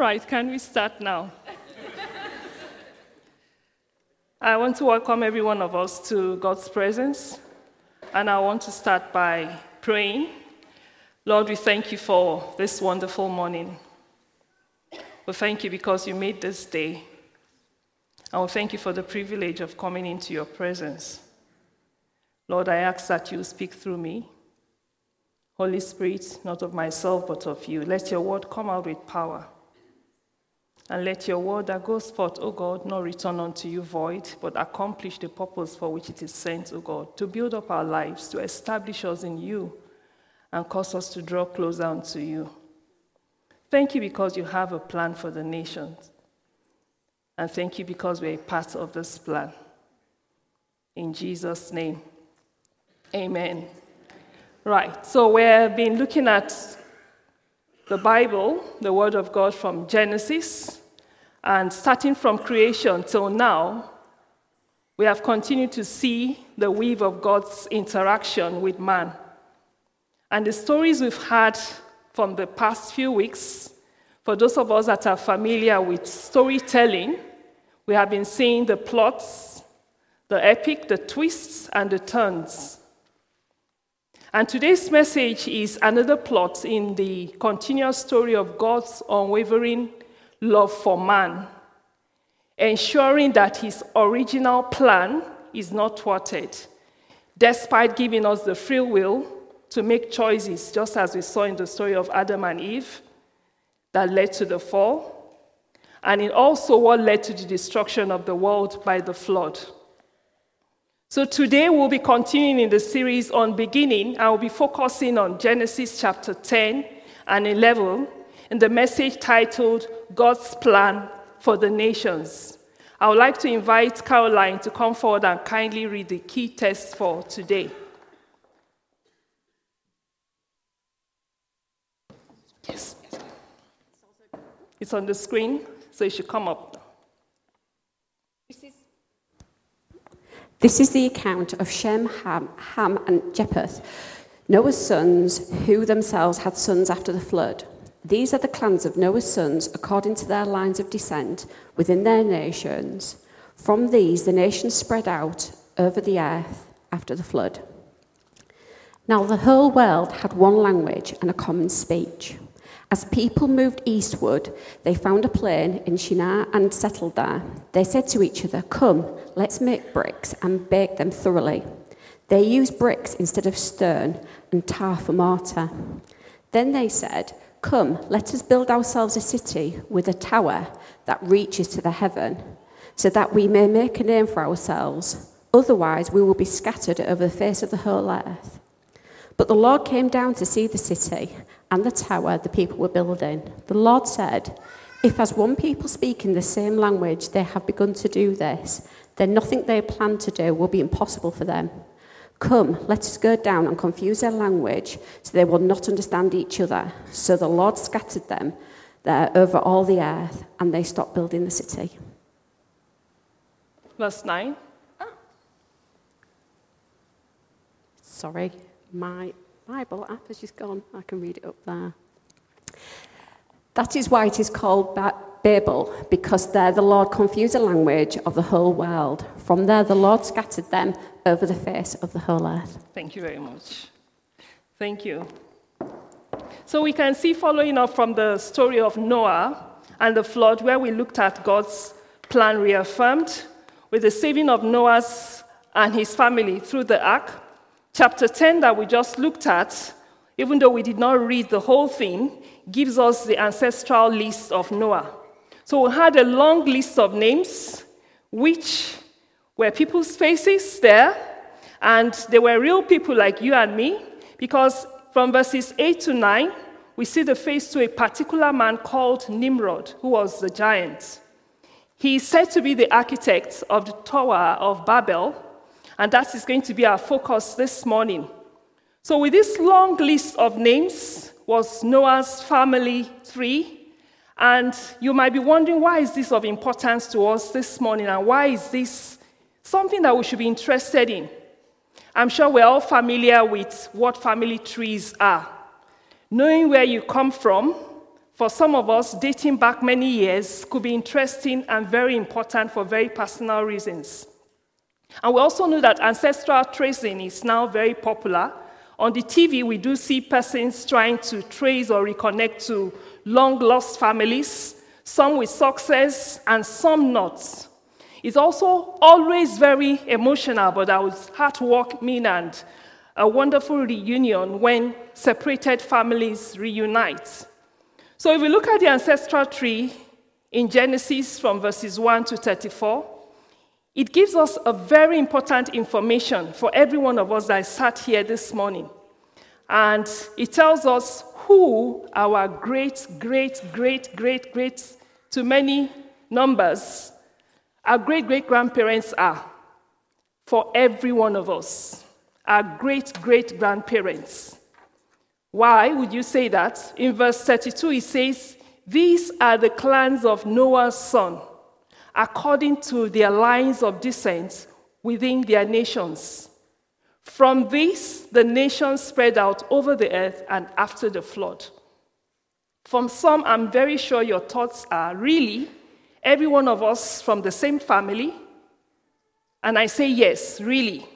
right, can we start now? I want to welcome every one of us to God's presence, and I want to start by praying. Lord, we thank you for this wonderful morning. We thank you because you made this day. And we thank you for the privilege of coming into your presence. Lord, I ask that you speak through me. Holy Spirit, not of myself, but of you. Let your word come out with power. And let your word that goes forth, O God, not return unto you void, but accomplish the purpose for which it is sent, O God, to build up our lives, to establish us in you, and cause us to draw closer unto you. Thank you because you have a plan for the nations. And thank you because we're a part of this plan. In Jesus' name, amen. Right, so we've been looking at the Bible, the Word of God from Genesis, and starting from creation till now, we have continued to see the weave of God's interaction with man. And the stories we've had from the past few weeks, for those of us that are familiar with storytelling, we have been seeing the plots, the epic, the twists, and the turns. And today's message is another plot in the continuous story of God's unwavering love for man, ensuring that his original plan is not thwarted, despite giving us the free will to make choices, just as we saw in the story of Adam and Eve that led to the fall, and in also what led to the destruction of the world by the flood. So today we'll be continuing in the series on beginning. I will be focusing on Genesis chapter 10 and 11 in the message titled God's Plan for the Nations. I would like to invite Caroline to come forward and kindly read the key text for today. Yes. It's on the screen, so it should come up. This is, the account of Shem, Ham, Ham, and Japheth, Noah's sons, who themselves had sons after the flood. These are the clans of Noah's sons according to their lines of descent within their nations. From these, the nations spread out over the earth after the flood. Now, the whole world had one language and a common speech. As people moved eastward, they found a plain in Shinar and settled there. They said to each other, Come, let's make bricks and bake them thoroughly. They used bricks instead of stone and tar for mortar. Then they said, Come, let us build ourselves a city with a tower that reaches to the heaven, so that we may make a name for ourselves. Otherwise, we will be scattered over the face of the whole earth. But the Lord came down to see the city and the tower the people were building. The Lord said, If as one people speak in the same language they have begun to do this, then nothing they plan to do will be impossible for them. Come, let us go down and confuse their language so they will not understand each other. So the Lord scattered them there over all the earth, and they stopped building the city. Verse 9. Ah. Sorry, my Bible app has just gone. I can read it up there. That is why it is called Babel, because there the Lord confused the language of the whole world. From there the Lord scattered them over the face of the whole earth. Thank you very much. Thank you. So we can see, following up from the story of Noah and the flood, where we looked at God's plan reaffirmed with the saving of Noah's and his family through the ark Chapter 10 that we just looked at, even though we did not read the whole thing, gives us the ancestral list of Noah. So we had a long list of names, which were people's faces there, and they were real people like you and me, because from verses 8 to 9, we see the face to a particular man called Nimrod, who was the giant. He is said to be the architect of the Tower of Babel, and that is going to be our focus this morning. So, with this long list of names, was Noah's family tree. And you might be wondering why is this of importance to us this morning and why is this something that we should be interested in? I'm sure we're all familiar with what family trees are. Knowing where you come from, for some of us, dating back many years could be interesting and very important for very personal reasons. And we also know that ancestral tracing is now very popular. On the TV, we do see persons trying to trace or reconnect to long lost families, some with success and some not. It's also always very emotional, but that was heartwarming and a wonderful reunion when separated families reunite. So if we look at the ancestral tree in Genesis from verses 1 to 34, it gives us a very important information for every one of us that sat here this morning. And it tells us who our great, great, great, great, great, to many numbers, our great great grandparents are for every one of us. Our great great grandparents. Why would you say that? In verse 32, it says, These are the clans of Noah's son according to their lines of descent within their nations. From this, the nations spread out over the earth and after the flood. From some, I'm very sure your thoughts are really every one of us from the same family. And I say yes, really.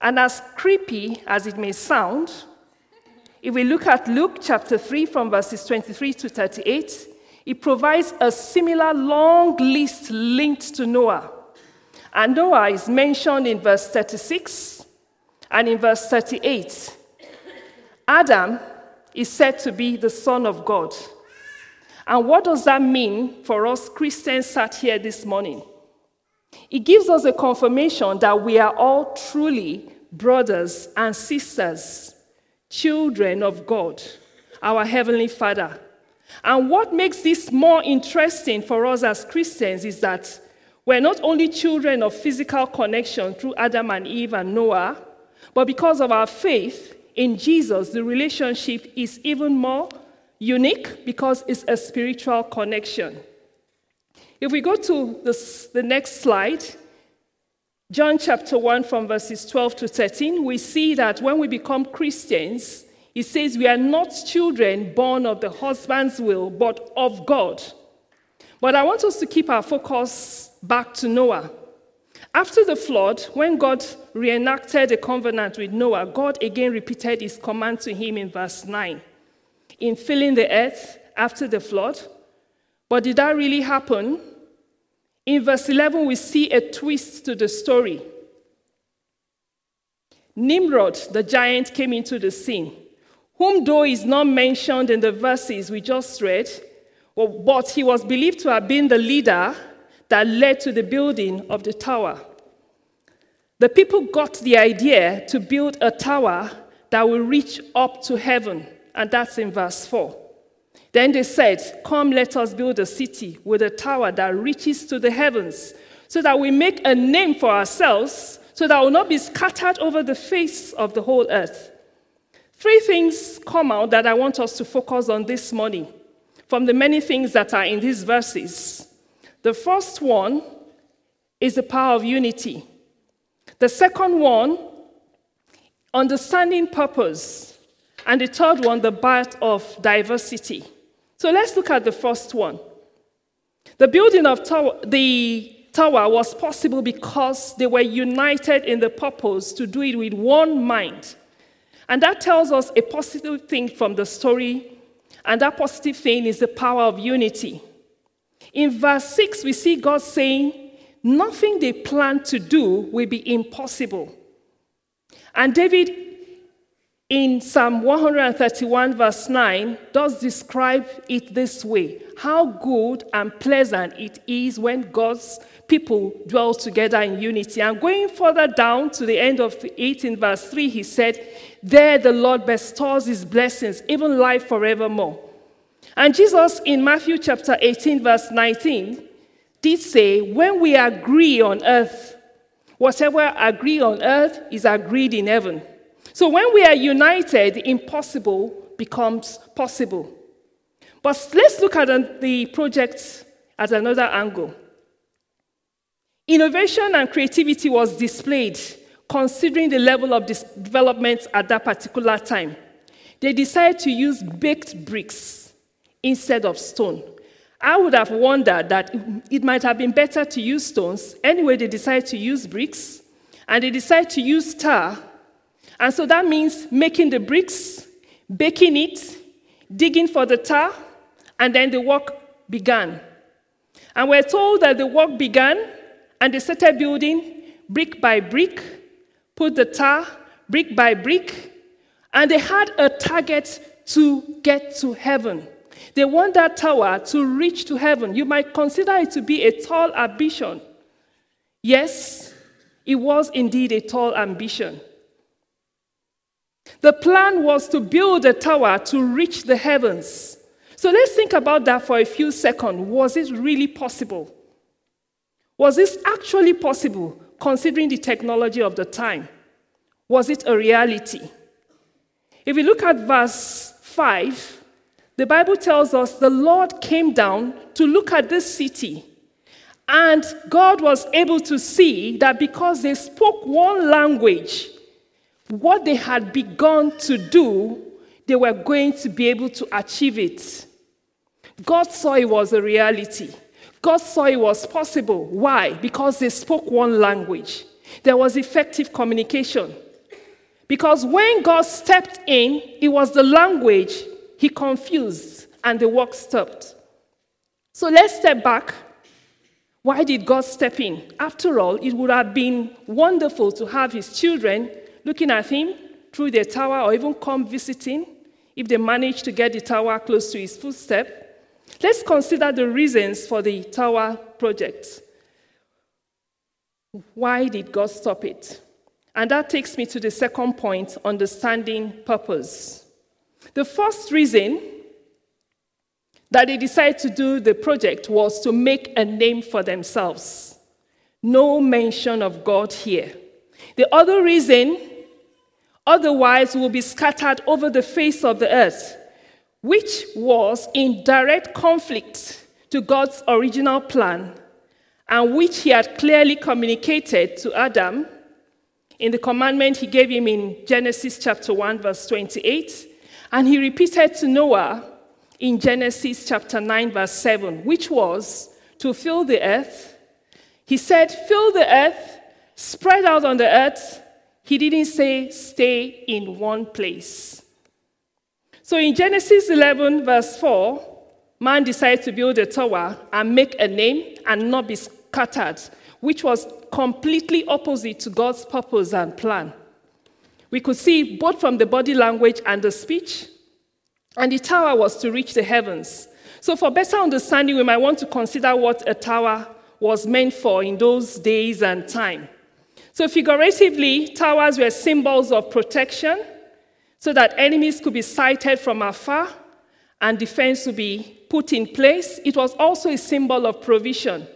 And as creepy as it may sound, if we look at Luke chapter 3 from verses 23 to 38, it provides a similar long list linked to Noah. And Noah is mentioned in verse 36 and in verse 38. Adam is said to be the Son of God. And what does that mean for us Christians sat here this morning? It gives us a confirmation that we are all truly brothers and sisters, children of God, our Heavenly Father. And what makes this more interesting for us as Christians is that we're not only children of physical connection through Adam and Eve and Noah, but because of our faith in Jesus, the relationship is even more unique because it's a spiritual connection. If we go to this, the next slide, John chapter 1, from verses 12 to 13, we see that when we become Christians, it says, We are not children born of the husband's will, but of God. But I want us to keep our focus back to Noah. After the flood, when God reenacted a covenant with Noah, God again repeated his command to him in verse 9 in filling the earth after the flood. But did that really happen? In verse 11, we see a twist to the story. Nimrod, the giant, came into the scene whom though is not mentioned in the verses we just read, but he was believed to have been the leader that led to the building of the tower. The people got the idea to build a tower that will reach up to heaven, and that's in verse 4. Then they said, Come, let us build a city with a tower that reaches to the heavens, so that we make a name for ourselves, so that we will not be scattered over the face of the whole earth. Three things come out that I want us to focus on this morning from the many things that are in these verses. The first one is the power of unity. The second one, understanding purpose. And the third one, the birth of diversity. So let's look at the first one. The building of the tower was possible because they were united in the purpose to do it with one mind. And that tells us a positive thing from the story, and that positive thing is the power of unity. In verse 6, we see God saying, Nothing they plan to do will be impossible. And David, in Psalm 131, verse 9, does describe it this way How good and pleasant it is when God's people dwell together in unity. And going further down to the end of 18, verse 3, he said, There the Lord bestows his blessings, even life forevermore. And Jesus in Matthew chapter 18, verse 19, did say, When we agree on earth, whatever agree on earth is agreed in heaven. So when we are united, the impossible becomes possible. But let's look at the project at another angle. Innovation and creativity was displayed considering the level of development at that particular time. They decided to use baked bricks instead of stone. I would have wondered that it might have been better to use stones. Anyway, they decided to use bricks and they decided to use tar. And so that means making the bricks, baking it, digging for the tar, and then the work began. And we're told that the work began and they started building brick by brick, put the tar brick by brick, and they had a target to get to heaven. They want that tower to reach to heaven. You might consider it to be a tall ambition. Yes, it was indeed a tall ambition. The plan was to build a tower to reach the heavens. So let's think about that for a few seconds. Was it really possible? Was this actually possible considering the technology of the time? Was it a reality? If we look at verse 5, the Bible tells us the Lord came down to look at this city. And God was able to see that because they spoke one language, what they had begun to do, they were going to be able to achieve it. God saw it was a reality. God saw it was possible. Why? Because they spoke one language. There was effective communication. Because when God stepped in, it was the language he confused and the work stopped. So let's step back. Why did God step in? After all, it would have been wonderful to have his children looking at him through the tower or even come visiting if they managed to get the tower close to his footstep. Let's consider the reasons for the tower project. Why did God stop it? And that takes me to the second point understanding purpose. The first reason that they decided to do the project was to make a name for themselves. No mention of God here. The other reason, otherwise, will be scattered over the face of the earth, which was in direct conflict to God's original plan and which he had clearly communicated to Adam in the commandment he gave him in Genesis chapter 1, verse 28, and he repeated to Noah in Genesis chapter 9, verse 7, which was to fill the earth. He said, Fill the earth, spread out on the earth. He didn't say, Stay in one place. So in Genesis 11, verse 4, man decided to build a tower and make a name and not be scattered, which was completely opposite to God's purpose and plan. We could see both from the body language and the speech, and the tower was to reach the heavens. So, for better understanding, we might want to consider what a tower was meant for in those days and time. So, figuratively, towers were symbols of protection so that enemies could be sighted from afar and defense would be put in place. It was also a symbol of provision.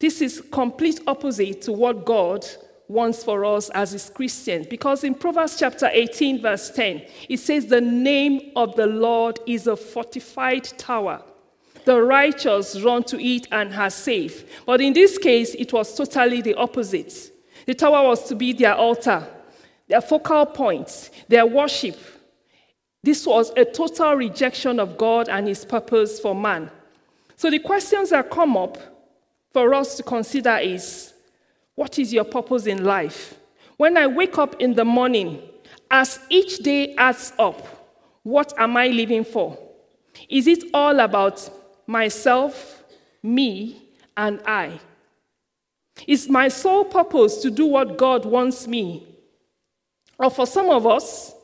This is complete opposite to what God wants for us as his Christians. Because in Proverbs chapter 18, verse 10, it says, The name of the Lord is a fortified tower. The righteous run to it and are safe. But in this case, it was totally the opposite. The tower was to be their altar, their focal point, their worship. This was a total rejection of God and his purpose for man. So the questions that come up for us to consider is what is your purpose in life? When I wake up in the morning, as each day adds up, what am I living for? Is it all about myself, me, and I? Is my sole purpose to do what God wants me? Or for some of us,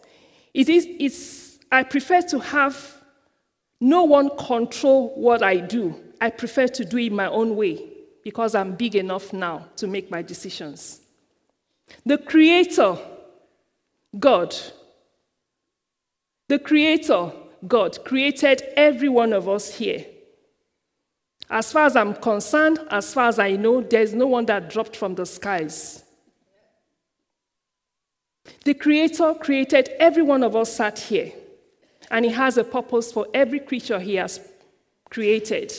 it is, it's, I prefer to have no one control what I do. I prefer to do it my own way because I'm big enough now to make my decisions. The Creator, God, the Creator, God, created every one of us here. As far as I'm concerned, as far as I know, there's no one that dropped from the skies. The Creator created every one of us sat here, and He has a purpose for every creature He has created.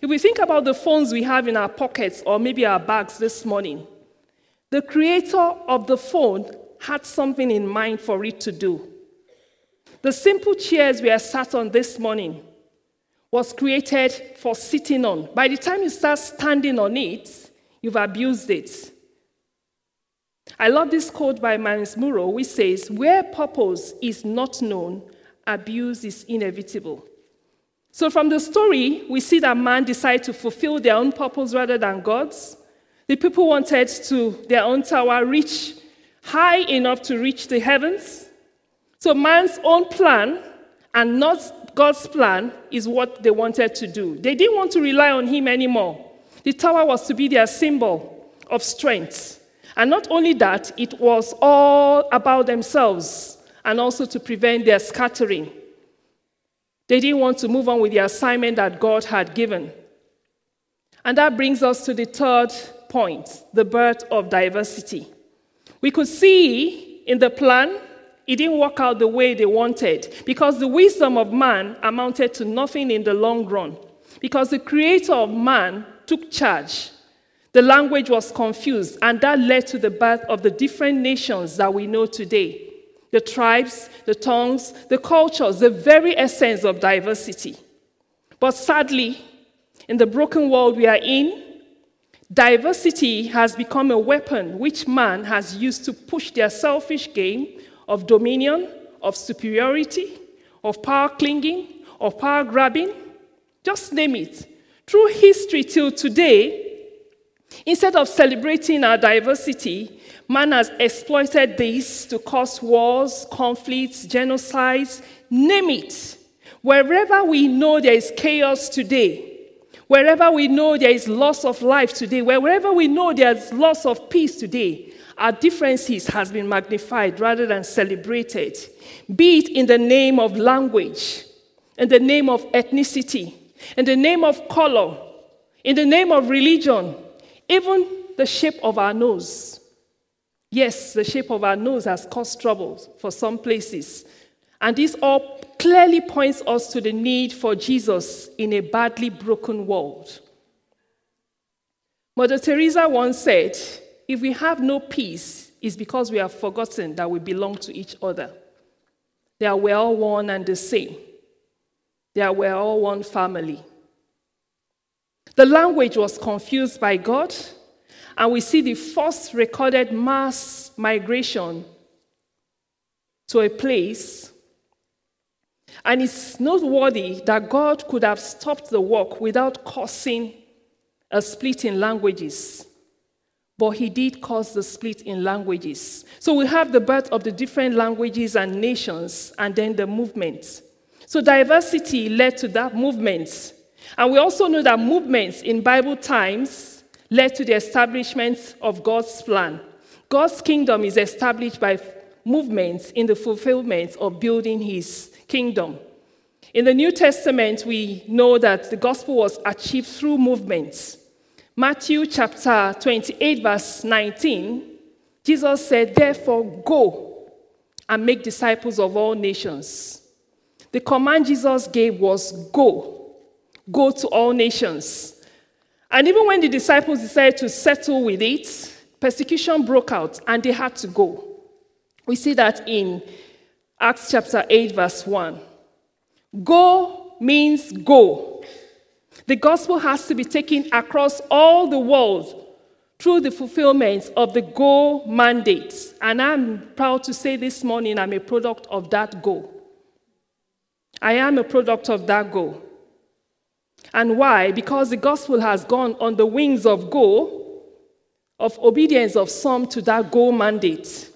If we think about the phones we have in our pockets or maybe our bags this morning, the creator of the phone had something in mind for it to do. The simple chairs we are sat on this morning was created for sitting on. By the time you start standing on it, you've abused it. I love this quote by Myles Munroe, which says, Where purpose is not known, abuse is inevitable. So, from the story, we see that man decided to fulfill their own purpose rather than God's. The people wanted to, their own tower, reach high enough to reach the heavens. So, man's own plan and not God's plan is what they wanted to do. They didn't want to rely on Him anymore. The tower was to be their symbol of strength. And not only that, it was all about themselves and also to prevent their scattering. They didn't want to move on with the assignment that God had given. And that brings us to the third point the birth of diversity. We could see in the plan, it didn't work out the way they wanted because the wisdom of man amounted to nothing in the long run. Because the creator of man took charge. The language was confused, and that led to the birth of the different nations that we know today the tribes, the tongues, the cultures, the very essence of diversity. But sadly, in the broken world we are in, diversity has become a weapon which man has used to push their selfish game of dominion, of superiority, of power clinging, of power grabbing. Just name it. Through history till today, instead of celebrating our diversity, Man has exploited this to cause wars, conflicts, genocides, name it. Wherever we know there is chaos today, wherever we know there is loss of life today, wherever we know there's loss of peace today, our differences has been magnified rather than celebrated, be it in the name of language, in the name of ethnicity, in the name of color, in the name of religion, even the shape of our nose. Yes, the shape of our nose has caused troubles for some places. And this all clearly points us to the need for Jesus in a badly broken world. Mother Teresa once said, If we have no peace, it's because we have forgotten that we belong to each other. They are we're all one and the same. They are we're all one family. The language was confused by God and we see the first recorded mass migration to a place. And it's noteworthy that God could have stopped the work without causing a split in languages. But he did cause the split in languages. So we have the birth of the different languages and nations, and then the movement. So diversity led to that movement. And we also know that movements in Bible times led to the establishment of God's plan. God's kingdom is established by movements in the fulfillment of building his kingdom. In the New Testament, we know that the gospel was achieved through movements. Matthew chapter 28, verse 19, Jesus said, Therefore, go and make disciples of all nations. The command Jesus gave was go, go to all nations. And even when the disciples decided to settle with it, persecution broke out and they had to go. We see that in Acts chapter 8, verse 1. Go means go. The gospel has to be taken across all the world through the fulfillment of the go mandate. And I'm proud to say this morning I'm a product of that go. I am a product of that go. And why? Because the gospel has gone on the wings of go, of obedience of some to that go mandate.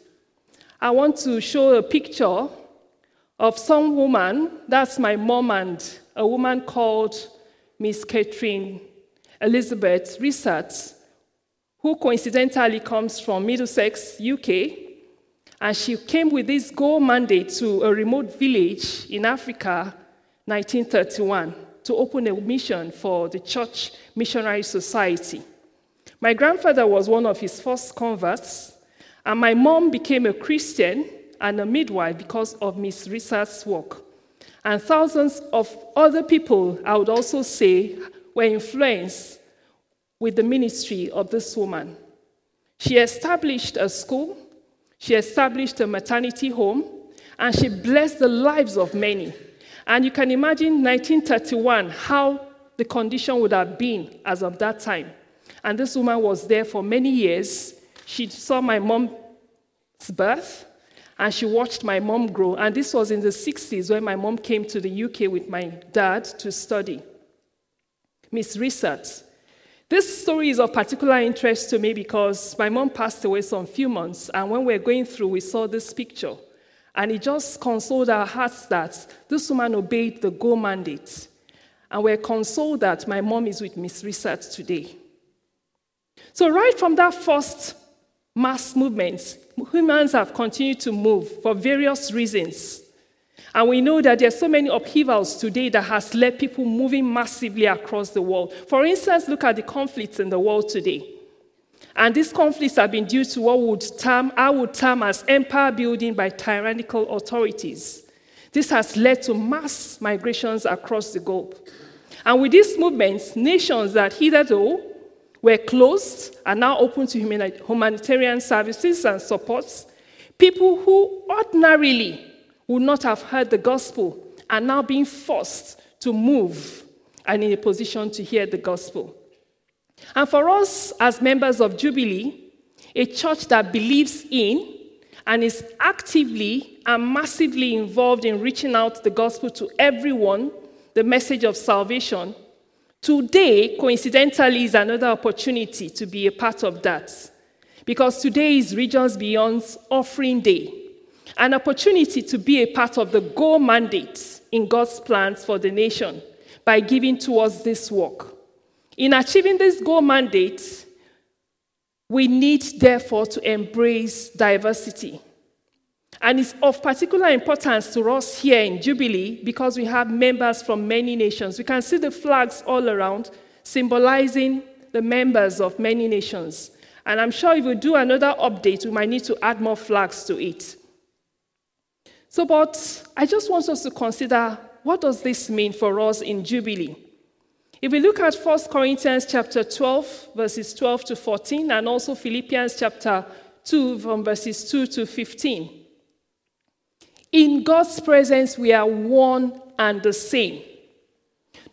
I want to show a picture of some woman, that's my mom and a woman called Miss Catherine Elizabeth Rissat, who coincidentally comes from Middlesex, UK. And she came with this go mandate to a remote village in Africa, 1931 to open a mission for the Church Missionary Society. My grandfather was one of his first converts, and my mom became a Christian and a midwife because of Miss Risa's work. And thousands of other people, I would also say, were influenced with the ministry of this woman. She established a school, she established a maternity home, and she blessed the lives of many. And you can imagine 1931 how the condition would have been as of that time. And this woman was there for many years. She saw my mom's birth and she watched my mom grow. And this was in the 60s when my mom came to the UK with my dad to study. Miss Research. This story is of particular interest to me because my mom passed away some few months, and when we were going through, we saw this picture. And it just consoled our hearts that this woman obeyed the go mandate. And we're consoled that my mom is with Miss Research today. So, right from that first mass movement, humans have continued to move for various reasons. And we know that there are so many upheavals today that has led people moving massively across the world. For instance, look at the conflicts in the world today. And these conflicts have been due to what would term, I would term as empire building by tyrannical authorities. This has led to mass migrations across the globe. And with these movements, nations that hitherto were closed are now open to humanitarian services and supports. People who ordinarily would not have heard the gospel are now being forced to move and in a position to hear the gospel. And for us as members of Jubilee, a church that believes in and is actively and massively involved in reaching out the gospel to everyone, the message of salvation, today, coincidentally, is another opportunity to be a part of that. Because today is Regions Beyond's offering day an opportunity to be a part of the Go mandate in God's plans for the nation by giving towards this work. In achieving this goal mandate, we need, therefore, to embrace diversity. And it's of particular importance to us here in Jubilee because we have members from many nations. We can see the flags all around symbolizing the members of many nations. And I'm sure if we do another update, we might need to add more flags to it. So, but I just want us to consider what does this mean for us in Jubilee? If we look at 1 Corinthians chapter 12, verses 12 to 14, and also Philippians chapter 2, from verses 2 to 15. In God's presence, we are one and the same.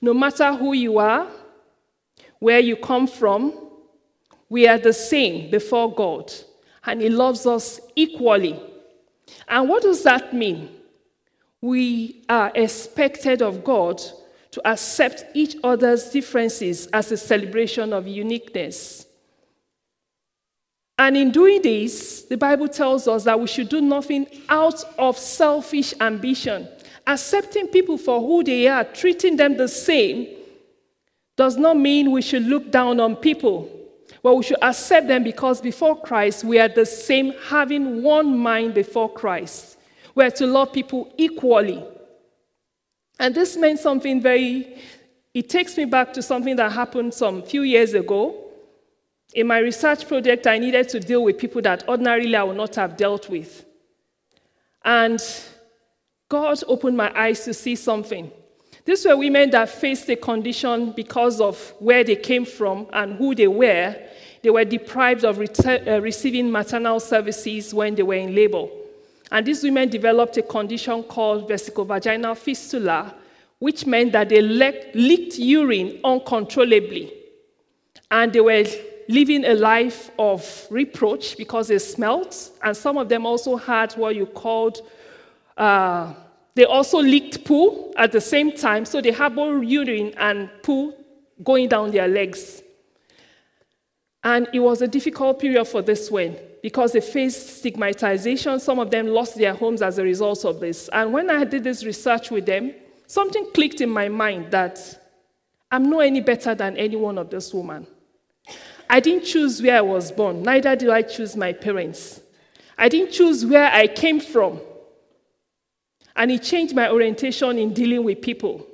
No matter who you are, where you come from, we are the same before God, and He loves us equally. And what does that mean? We are expected of God to accept each other's differences as a celebration of uniqueness. And in doing this, the Bible tells us that we should do nothing out of selfish ambition. Accepting people for who they are, treating them the same, does not mean we should look down on people. But we should accept them because before Christ, we are the same, having one mind before Christ. We are to love people equally. And this meant something very, it takes me back to something that happened some few years ago. In my research project, I needed to deal with people that ordinarily I would not have dealt with. And God opened my eyes to see something. These were women that faced a condition because of where they came from and who they were. They were deprived of uh, receiving maternal services when they were in labor. And these women developed a condition called vesicovaginal fistula, which meant that they le- leaked urine uncontrollably. And they were living a life of reproach because they smelt. and some of them also had what you called uh, they also leaked poo at the same time, so they had both urine and poo going down their legs. And it was a difficult period for this one because they faced stigmatization. Some of them lost their homes as a result of this. And when I did this research with them, something clicked in my mind that I'm no any better than any one of this woman. I didn't choose where I was born, neither did I choose my parents. I didn't choose where I came from. And it changed my orientation in dealing with people.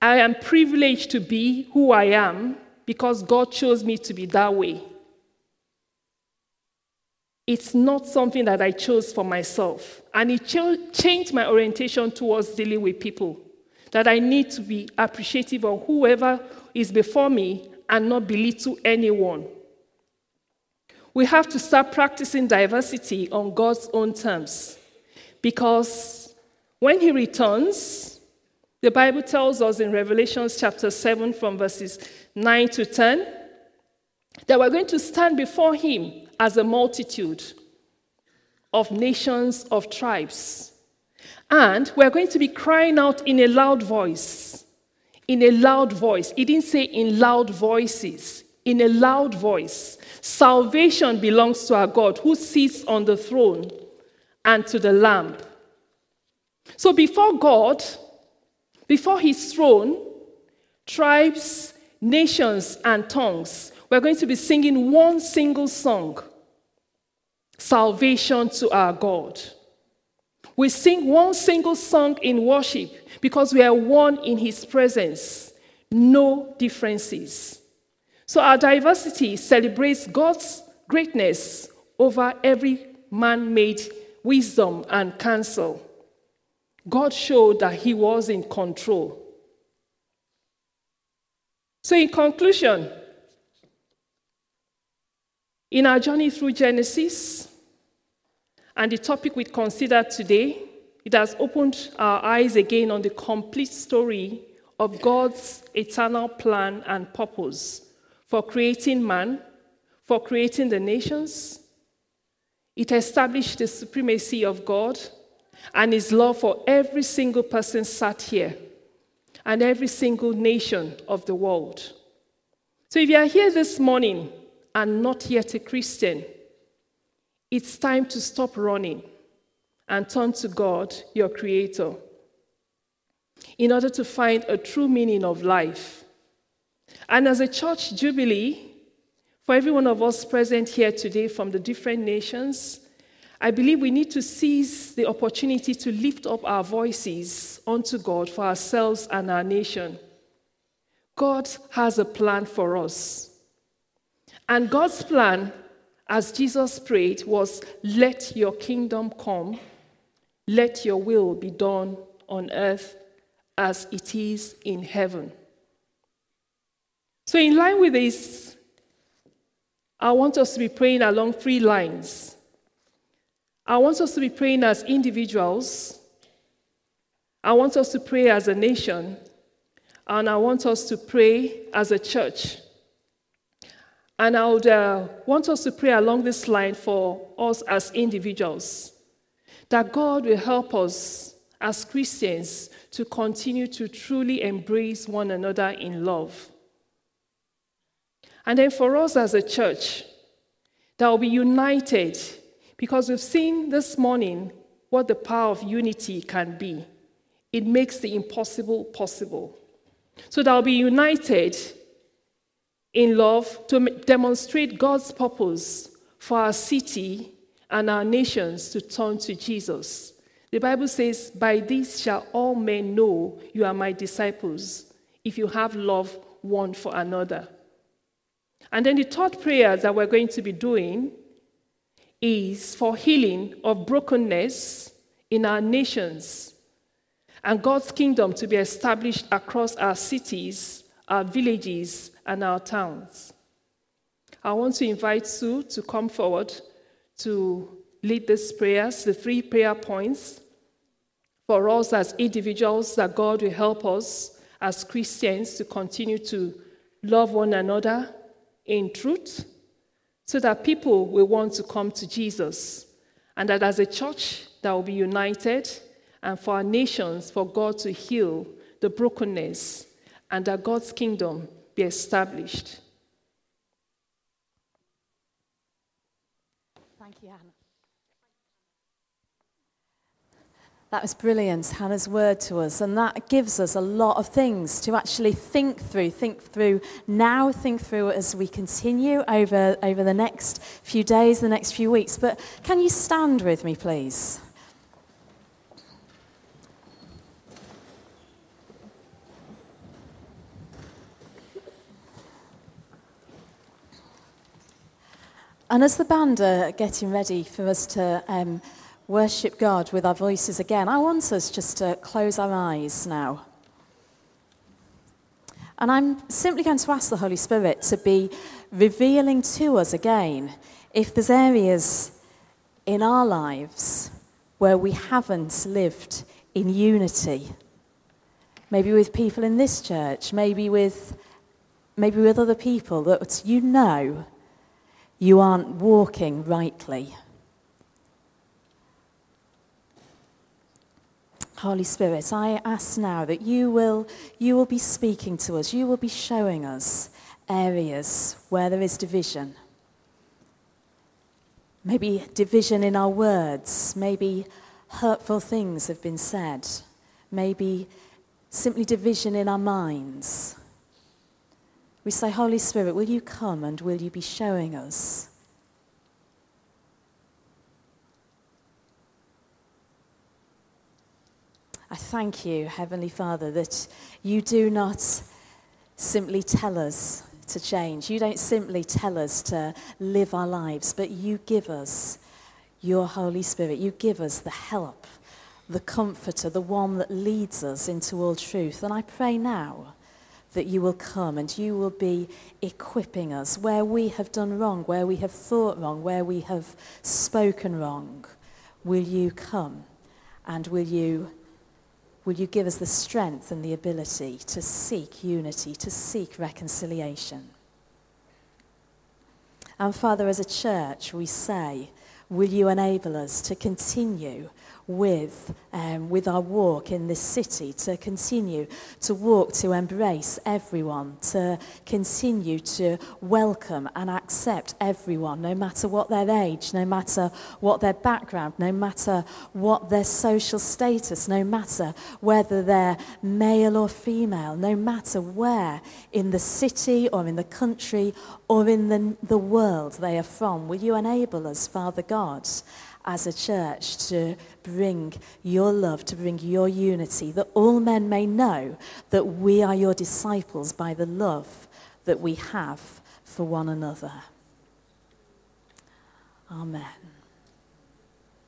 I am privileged to be who I am because God chose me to be that way. It's not something that I chose for myself. And it ch- changed my orientation towards dealing with people. That I need to be appreciative of whoever is before me and not belittle anyone. we have to start practicing diversity on God's own terms. Because when He returns, the Bible tells us in Revelations chapter 7, from verses 9 to 10, that we're going to stand before Him as a multitude of nations, of tribes. And we're going to be crying out in a loud voice. In a loud voice. He didn't say in loud voices, in a loud voice. Salvation belongs to our God who sits on the throne and to the Lamb. So before God, before his throne, tribes, nations, and tongues, we're going to be singing one single song Salvation to our God. We sing one single song in worship because we are one in his presence, no differences. So our diversity celebrates God's greatness over every man made wisdom and counsel. God showed that he was in control. So, in conclusion, in our journey through Genesis and the topic we considered today, it has opened our eyes again on the complete story of God's eternal plan and purpose for creating man, for creating the nations. It established the supremacy of God and His love for every single person sat here and every single nation of the world. So if you are here this morning and not yet a Christian, it's time to stop running and turn to God, your Creator, in order to find a true meaning of life. And as a church jubilee, for every one of us present here today from the different nations, I believe we need to seize the opportunity to lift up our voices unto God for ourselves and our nation. God has a plan for us. And God's plan, as Jesus prayed, was let your kingdom come, let your will be done on earth as it is in heaven. So, in line with this, I want us to be praying along three lines. I want us to be praying as individuals. I want us to pray as a nation. And I want us to pray as a church. And I would uh, want us to pray along this line for us as individuals that God will help us as Christians to continue to truly embrace one another in love. And then for us as a church, that will be united because we've seen this morning what the power of unity can be. It makes the impossible possible. So that will be united in love to demonstrate God's purpose for our city and our nations to turn to Jesus. The Bible says, By this shall all men know you are my disciples, if you have love one for another. And then the third prayer that we're going to be doing is for healing of brokenness in our nations and God's kingdom to be established across our cities, our villages, and our towns. I want to invite Sue to come forward to lead these prayers, the three prayer points for us as individuals that God will help us as Christians to continue to love one another in truth so that people will want to come to Jesus. And that as a church that will be united, and for our nations, for God to heal the brokenness, and that God's kingdom be established. Thank you, Hannah. That was brilliant, Hannah's word to us. And that gives us a lot of things to actually think through, think through now, think through as we continue over, over the next few days, the next few weeks. But can you stand with me, please? And as the band are getting ready for us to um, worship God with our voices again, I want us just to close our eyes now. And I'm simply going to ask the Holy Spirit to be revealing to us again if there's areas in our lives where we haven't lived in unity, maybe with people in this church, maybe with, maybe with other people that you know you aren't walking rightly. Holy Spirit, I ask now that you will, you will be speaking to us, you will be showing us areas where there is division. Maybe division in our words, maybe hurtful things have been said, maybe simply division in our minds. We say, Holy Spirit, will you come and will you be showing us? I thank you, Heavenly Father, that you do not simply tell us to change. You don't simply tell us to live our lives, but you give us your Holy Spirit. You give us the help, the comforter, the one that leads us into all truth. And I pray now that you will come and you will be equipping us where we have done wrong, where we have thought wrong, where we have spoken wrong. Will you come and will you Will you give us the strength and the ability to seek unity, to seek reconciliation? And Father, as a church, we say, will you enable us to continue with, um, with our walk in this city, to continue to walk, to embrace everyone, to continue to welcome and accept everyone, no matter what their age, no matter what their background, no matter what their social status, no matter whether they're male or female, no matter where in the city or in the country or in the, the world they are from. Will you enable us, Father God? As a church to bring your love, to bring your unity, that all men may know that we are your disciples by the love that we have for one another. Amen.